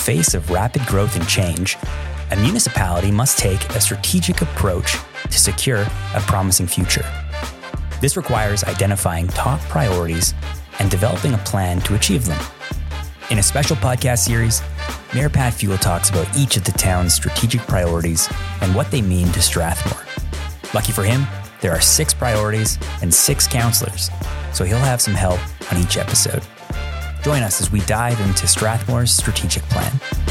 face of rapid growth and change, a municipality must take a strategic approach to secure a promising future. This requires identifying top priorities and developing a plan to achieve them. In a special podcast series, Mayor Pat Fule talks about each of the town's strategic priorities and what they mean to Strathmore. Lucky for him, there are six priorities and six counselors, so he'll have some help on each episode. Join us as we dive into Strathmore's strategic plan.